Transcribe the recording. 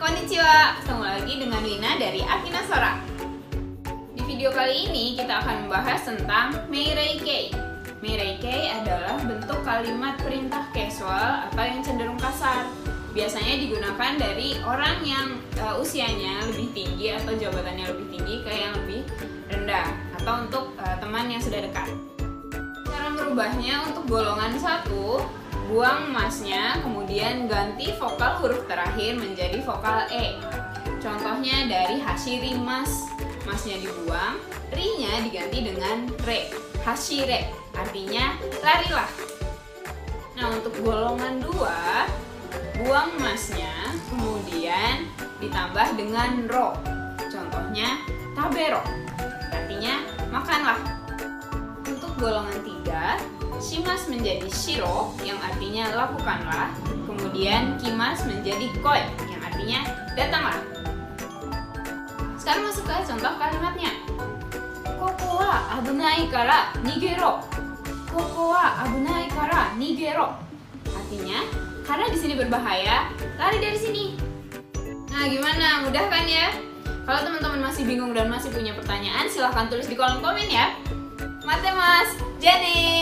Konnichiwa, ketemu lagi dengan Lina dari Akina Sora. Di video kali ini kita akan membahas tentang Meirei Kei. Meirei Kei adalah bentuk kalimat perintah casual atau yang cenderung kasar. Biasanya digunakan dari orang yang uh, usianya lebih tinggi atau jabatannya lebih tinggi ke yang lebih rendah atau untuk uh, teman yang sudah dekat. Cara merubahnya untuk golongan satu buang masnya, kemudian ganti vokal huruf terakhir menjadi vokal E. Contohnya dari hashiri mas, masnya dibuang, ri-nya diganti dengan re, hashire, artinya larilah. Nah untuk golongan dua, buang masnya, kemudian ditambah dengan ro. Contohnya tabero, artinya makanlah. Untuk golongan tiga, Shimas menjadi shiro yang artinya lakukanlah, kemudian kimas menjadi koi yang artinya datanglah. Sekarang masuk ke contoh kalimatnya. Koko wa abunai kara nigero. Koko wa abunai kara nigero. Artinya, karena di sini berbahaya, lari dari sini. Nah, gimana? Mudah kan ya? Kalau teman-teman masih bingung dan masih punya pertanyaan, silahkan tulis di kolom komen ya. Mate Jenny.